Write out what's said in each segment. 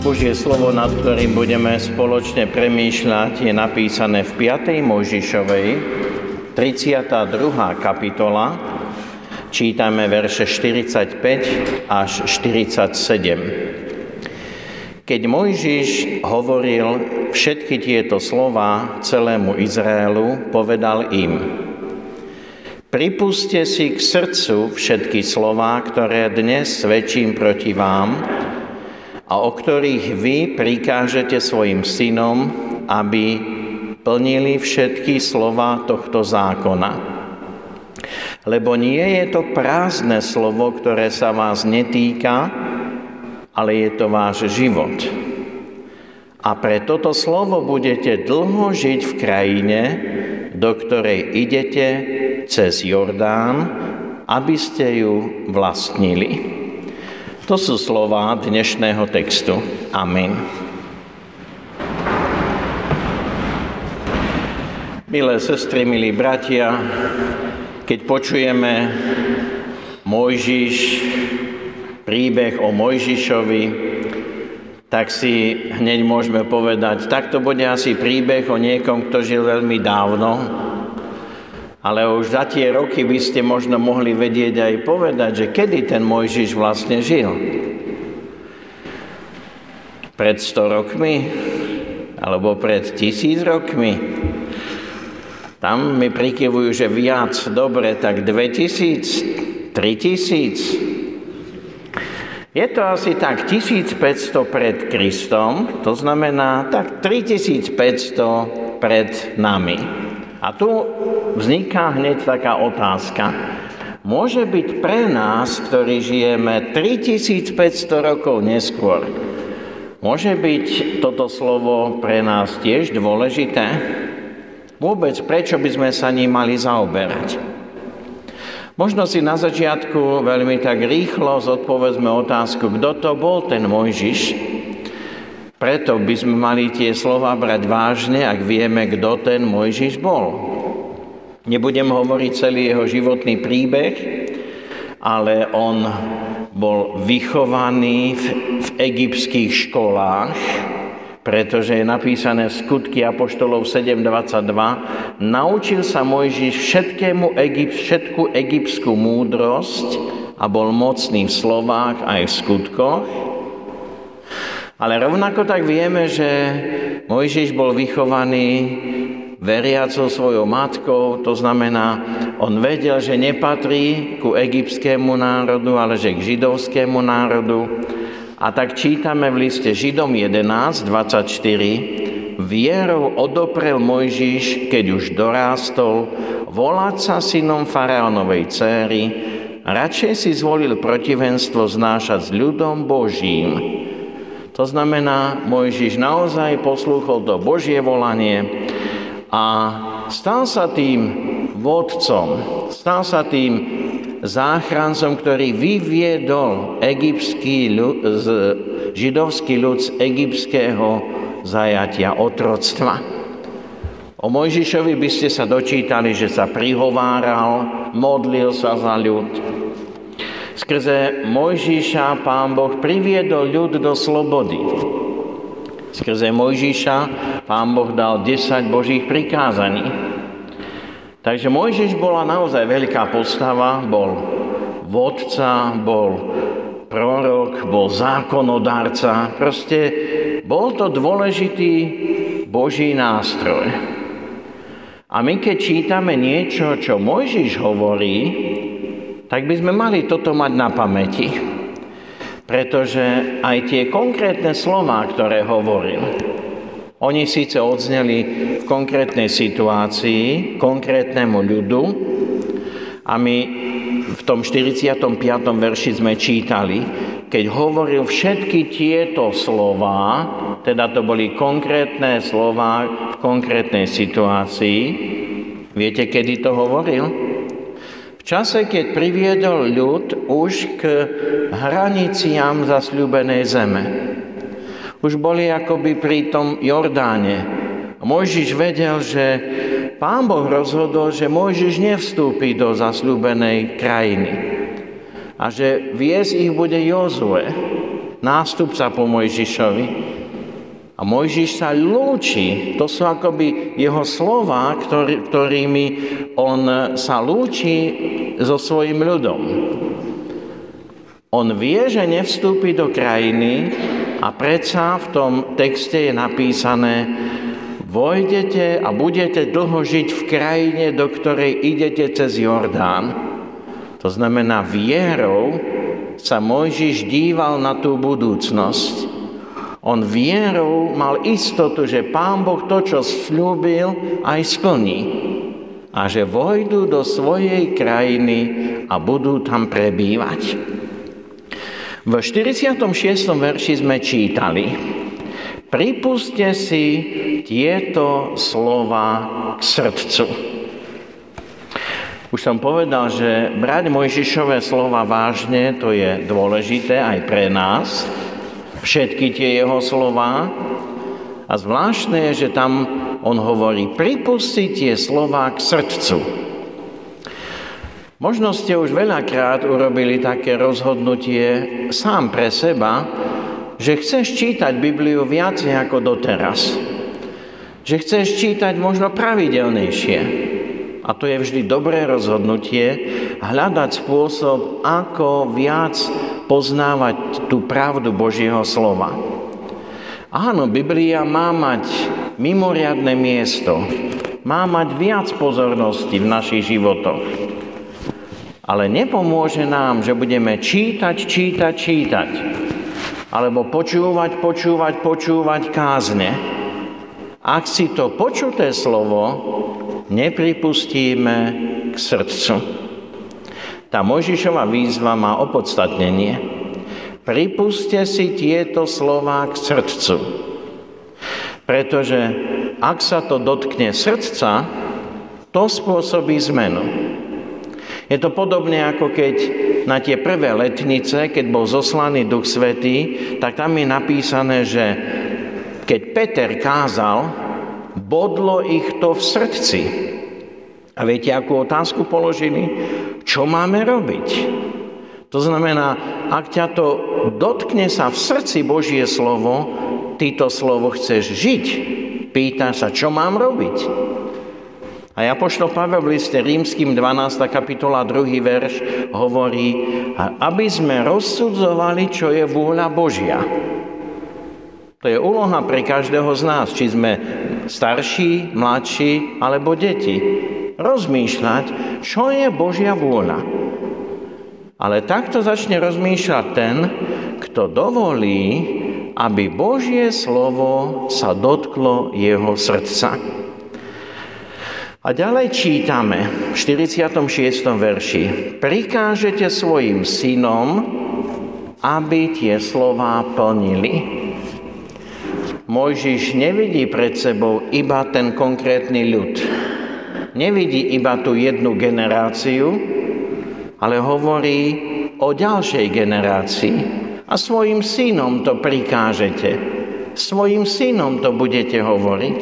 Božie slovo, nad ktorým budeme spoločne premýšľať, je napísané v 5. Mojžišovej, 32. kapitola. Čítame verše 45 až 47. Keď Mojžiš hovoril všetky tieto slova celému Izraelu, povedal im, Pripuste si k srdcu všetky slova, ktoré dnes svedčím proti vám, a o ktorých vy prikážete svojim synom, aby plnili všetky slova tohto zákona. Lebo nie je to prázdne slovo, ktoré sa vás netýka, ale je to váš život. A pre toto slovo budete dlho žiť v krajine, do ktorej idete cez Jordán, aby ste ju vlastnili. To sú slova dnešného textu. Amen. Milé sestry, milí bratia, keď počujeme Mojžiš, príbeh o Mojžišovi, tak si hneď môžeme povedať, tak to bude asi príbeh o niekom, kto žil veľmi dávno, ale už za tie roky by ste možno mohli vedieť aj povedať, že kedy ten Mojžiš vlastne žil. Pred 100 rokmi? Alebo pred tisíc rokmi? Tam mi prikyvujú, že viac, dobre, tak 2000, 3000. Je to asi tak 1500 pred Kristom, to znamená tak 3500 pred nami. A tu vzniká hneď taká otázka. Môže byť pre nás, ktorí žijeme 3500 rokov neskôr, môže byť toto slovo pre nás tiež dôležité? Vôbec prečo by sme sa ním mali zaoberať? Možno si na začiatku veľmi tak rýchlo zodpovedzme otázku, kto to bol ten Mojžiš, preto by sme mali tie slova brať vážne, ak vieme, kto ten Mojžiš bol. Nebudem hovoriť celý jeho životný príbeh, ale on bol vychovaný v, v egyptských školách, pretože je napísané v skutky Apoštolov 7.22, naučil sa Mojžiš všetkému Egypt, všetku egyptskú múdrosť a bol mocný v slovách aj v skutkoch, ale rovnako tak vieme, že Mojžiš bol vychovaný veriacou svojou matkou, to znamená, on vedel, že nepatrí ku egyptskému národu, ale že k židovskému národu. A tak čítame v liste Židom 11, 24, Vierou odoprel Mojžiš, keď už dorástol, volať sa synom faraónovej céry, radšej si zvolil protivenstvo znášať s ľudom Božím, to znamená, Mojžiš naozaj poslúchol to Božie volanie a stal sa tým vodcom, stal sa tým záchrancom, ktorý vyviedol egyptský ľud, z, židovský ľud z egyptského zajatia otroctva. O Mojžišovi by ste sa dočítali, že sa prihováral, modlil sa za ľud, Skrze Mojžiša pán Boh priviedol ľud do slobody. Skrze Mojžiša pán Boh dal 10 Božích prikázaní. Takže Mojžiš bola naozaj veľká postava, bol vodca, bol prorok, bol zákonodárca. Proste bol to dôležitý Boží nástroj. A my keď čítame niečo, čo Mojžiš hovorí, tak by sme mali toto mať na pamäti. Pretože aj tie konkrétne slova, ktoré hovoril, oni síce odzneli v konkrétnej situácii, konkrétnemu ľudu a my v tom 45. verši sme čítali, keď hovoril všetky tieto slova teda to boli konkrétne slova v konkrétnej situácii. Viete, kedy to hovoril? V čase, keď priviedol ľud už k hraniciam zasľúbenej zeme. Už boli akoby pri tom Jordáne. Mojžiš vedel, že pán Boh rozhodol, že Mojžiš nevstúpi do zasľúbenej krajiny. A že viesť ich bude Jozue, nástupca po Mojžišovi. A Mojžiš sa lúči, to sú akoby jeho slova, ktorý, ktorými on sa lúči so svojim ľudom. On vie, že nevstúpi do krajiny a predsa v tom texte je napísané Vojdete a budete dlho žiť v krajine, do ktorej idete cez Jordán. To znamená vierou sa Mojžiš díval na tú budúcnosť. On vierou mal istotu, že Pán Boh to, čo slúbil, aj splní. A že vojdu do svojej krajiny a budú tam prebývať. V 46. verši sme čítali Pripuste si tieto slova k srdcu. Už som povedal, že brať Mojžišové slova vážne, to je dôležité aj pre nás. Všetky tie jeho slova. A zvláštne je, že tam on hovorí, pripusti tie slova k srdcu. Možno ste už veľakrát urobili také rozhodnutie sám pre seba, že chceš čítať Bibliu viac ako doteraz. Že chceš čítať možno pravidelnejšie a to je vždy dobré rozhodnutie, hľadať spôsob, ako viac poznávať tú pravdu Božieho slova. Áno, Biblia má mať mimoriadne miesto, má mať viac pozornosti v našich životoch. Ale nepomôže nám, že budeme čítať, čítať, čítať, alebo počúvať, počúvať, počúvať kázne. Ak si to počuté slovo nepripustíme k srdcu. Tá Mojžišová výzva má opodstatnenie. Pripuste si tieto slova k srdcu. Pretože ak sa to dotkne srdca, to spôsobí zmenu. Je to podobne ako keď na tie prvé letnice, keď bol zoslaný Duch Svetý, tak tam je napísané, že keď Peter kázal, bodlo ich to v srdci. A viete, akú otázku položili? Čo máme robiť? To znamená, ak ťa to dotkne sa v srdci Božie slovo, ty to slovo chceš žiť. Pýta sa, čo mám robiť? A ja pošlo Pavel v liste rímským 12. kapitola 2. verš hovorí, aby sme rozsudzovali, čo je vôľa Božia. To je úloha pre každého z nás, či sme starší, mladší alebo deti. Rozmýšľať, čo je Božia vôľa. Ale takto začne rozmýšľať ten, kto dovolí, aby Božie slovo sa dotklo jeho srdca. A ďalej čítame v 46. verši. Prikážete svojim synom, aby tie slova plnili. Mojžiš nevidí pred sebou iba ten konkrétny ľud. Nevidí iba tú jednu generáciu, ale hovorí o ďalšej generácii. A svojim synom to prikážete. Svojim synom to budete hovoriť.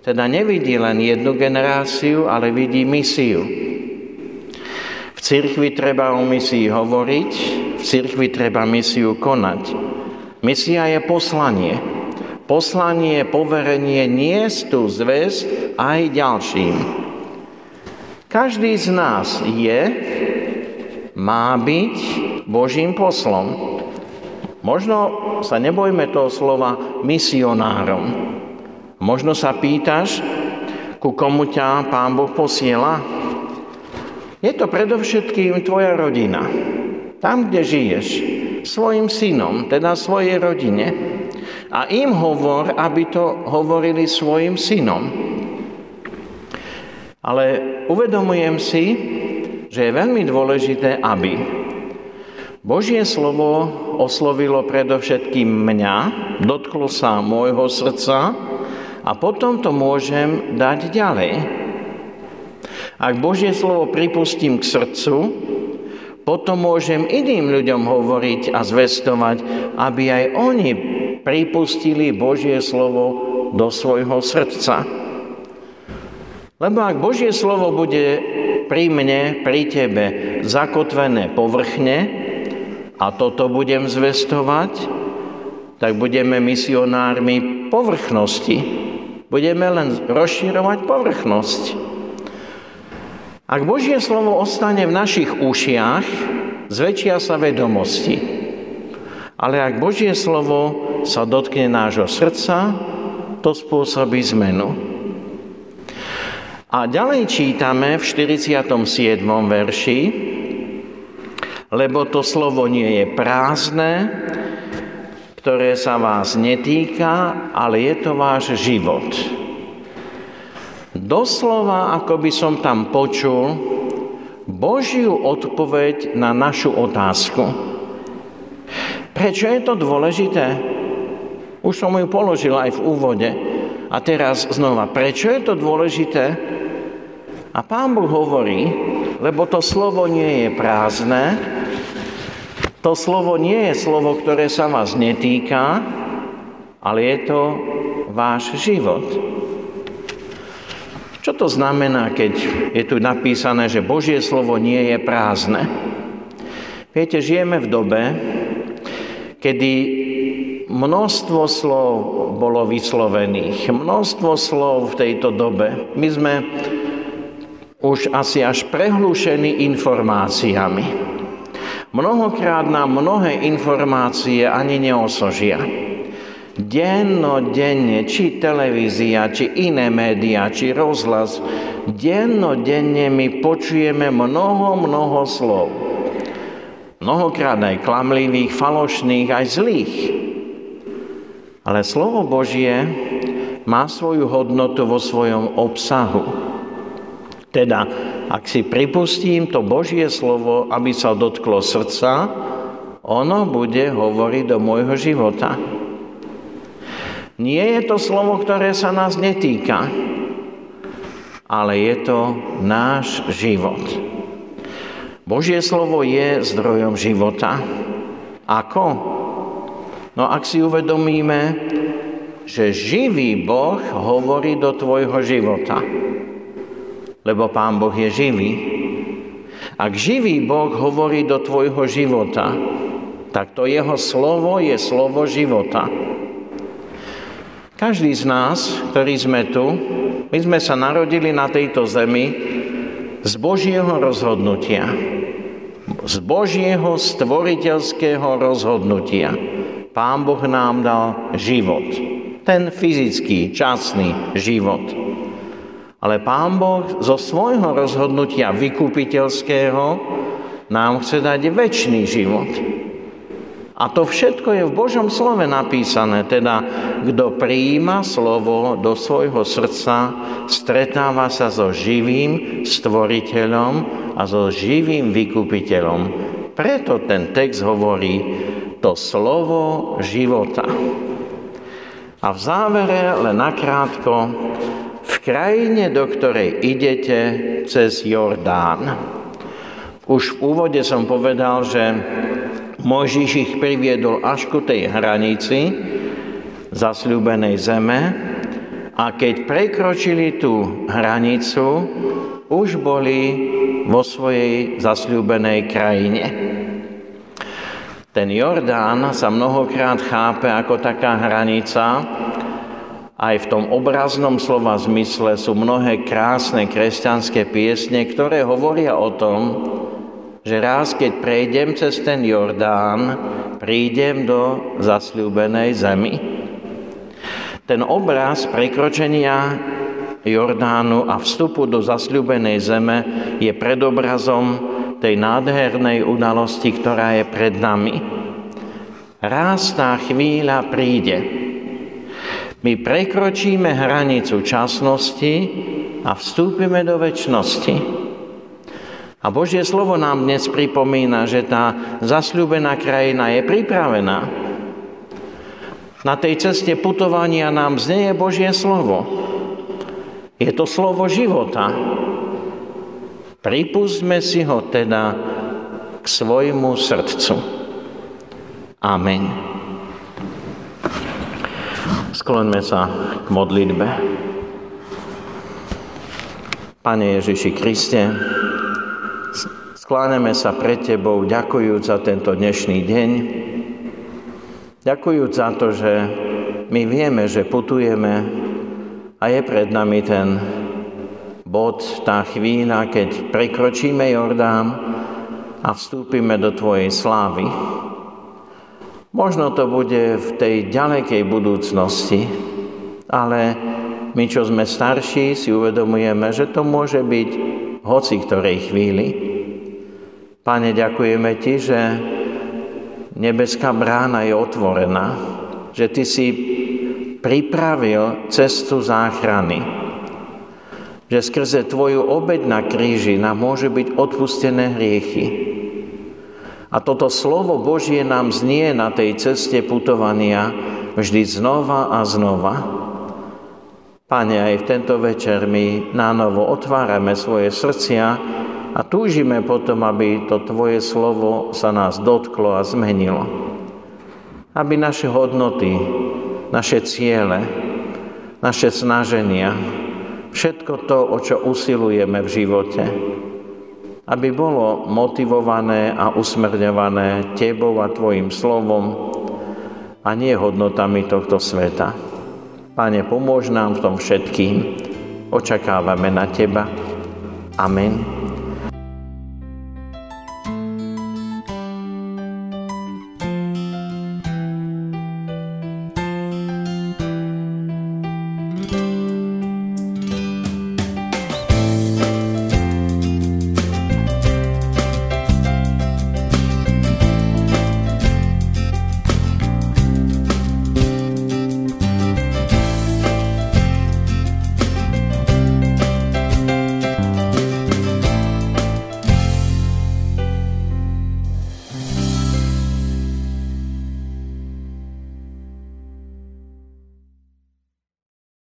Teda nevidí len jednu generáciu, ale vidí misiu. V cirkvi treba o misii hovoriť, v cirkvi treba misiu konať. Misia je poslanie poslanie, poverenie niesť tú zväz aj ďalším. Každý z nás je, má byť Božím poslom. Možno sa nebojme toho slova misionárom. Možno sa pýtaš, ku komu ťa Pán Boh posiela? Je to predovšetkým tvoja rodina. Tam, kde žiješ. Svojim synom, teda svojej rodine. A im hovor, aby to hovorili svojim synom. Ale uvedomujem si, že je veľmi dôležité, aby. Božie slovo oslovilo predovšetkým mňa, dotklo sa môjho srdca a potom to môžem dať ďalej. Ak Božie slovo pripustím k srdcu, potom môžem iným ľuďom hovoriť a zvestovať, aby aj oni pripustili Božie slovo do svojho srdca. Lebo ak Božie slovo bude pri mne, pri tebe zakotvené povrchne a toto budem zvestovať, tak budeme misionármi povrchnosti. Budeme len rozširovať povrchnosť. Ak Božie slovo ostane v našich ušiach, zväčšia sa vedomosti. Ale ak Božie slovo sa dotkne nášho srdca, to spôsobí zmenu. A ďalej čítame v 47. verši, lebo to slovo nie je prázdne, ktoré sa vás netýka, ale je to váš život. Doslova, ako by som tam počul, Božiu odpoveď na našu otázku. Prečo je to dôležité? Už som ju položil aj v úvode. A teraz znova, prečo je to dôležité? A pán Boh hovorí, lebo to slovo nie je prázdne, to slovo nie je slovo, ktoré sa vás netýka, ale je to váš život. To znamená, keď je tu napísané, že Božie slovo nie je prázdne? Viete, žijeme v dobe, kedy množstvo slov bolo vyslovených, množstvo slov v tejto dobe. My sme už asi až prehlúšení informáciami. Mnohokrát nám mnohé informácie ani neosožia. Dennodenne, či televízia, či iné médiá, či rozhlas, dennodenne my počujeme mnoho, mnoho slov. Mnohokrát aj klamlivých, falošných, aj zlých. Ale slovo Božie má svoju hodnotu vo svojom obsahu. Teda, ak si pripustím to Božie slovo, aby sa dotklo srdca, ono bude hovoriť do môjho života. Nie je to slovo, ktoré sa nás netýka, ale je to náš život. Božie slovo je zdrojom života. Ako? No ak si uvedomíme, že živý Boh hovorí do tvojho života, lebo Pán Boh je živý. Ak živý Boh hovorí do tvojho života, tak to jeho slovo je slovo života. Každý z nás, ktorí sme tu, my sme sa narodili na tejto zemi z Božieho rozhodnutia. Z Božieho stvoriteľského rozhodnutia. Pán Boh nám dal život. Ten fyzický, časný život. Ale Pán Boh zo svojho rozhodnutia vykupiteľského nám chce dať väčší život. A to všetko je v Božom slove napísané, teda kto prijíma slovo do svojho srdca, stretáva sa so živým stvoriteľom a so živým vykupiteľom. Preto ten text hovorí, to slovo života. A v závere len nakrátko, v krajine, do ktorej idete cez Jordán. Už v úvode som povedal, že Mojžiš ich priviedol až ku tej hranici zasľúbenej zeme a keď prekročili tú hranicu, už boli vo svojej zasľúbenej krajine. Ten Jordán sa mnohokrát chápe ako taká hranica. Aj v tom obraznom slova zmysle sú mnohé krásne kresťanské piesne, ktoré hovoria o tom, že raz, keď prejdem cez ten Jordán, prídem do zasľúbenej zemi. Ten obraz prekročenia Jordánu a vstupu do zasľúbenej zeme je predobrazom tej nádhernej udalosti, ktorá je pred nami. Raz tá chvíľa príde. My prekročíme hranicu časnosti a vstúpime do väčšnosti. A Božie slovo nám dnes pripomína, že tá zasľúbená krajina je pripravená. Na tej ceste putovania nám znieje Božie slovo. Je to slovo života. Pripustme si ho teda k svojmu srdcu. Amen. Skloňme sa k modlitbe. Pane Ježiši Kriste, Skláňame sa pred Tebou, ďakujúc za tento dnešný deň, ďakujúc za to, že my vieme, že putujeme a je pred nami ten bod, tá chvíľa, keď prekročíme Jordán a vstúpime do Tvojej slávy. Možno to bude v tej ďalekej budúcnosti, ale my, čo sme starší, si uvedomujeme, že to môže byť hoci ktorej chvíli. Pane, ďakujeme Ti, že nebeská brána je otvorená, že Ty si pripravil cestu záchrany, že skrze Tvoju obeď na kríži nám môže byť odpustené hriechy. A toto slovo Božie nám znie na tej ceste putovania vždy znova a znova. Pane, aj v tento večer my nánovo otvárame svoje srdcia, a túžime potom, aby to Tvoje slovo sa nás dotklo a zmenilo. Aby naše hodnoty, naše ciele, naše snaženia, všetko to, o čo usilujeme v živote, aby bolo motivované a usmerňované Tebou a Tvojim slovom a nie hodnotami tohto sveta. Pane, pomôž nám v tom všetkým. Očakávame na Teba. Amen.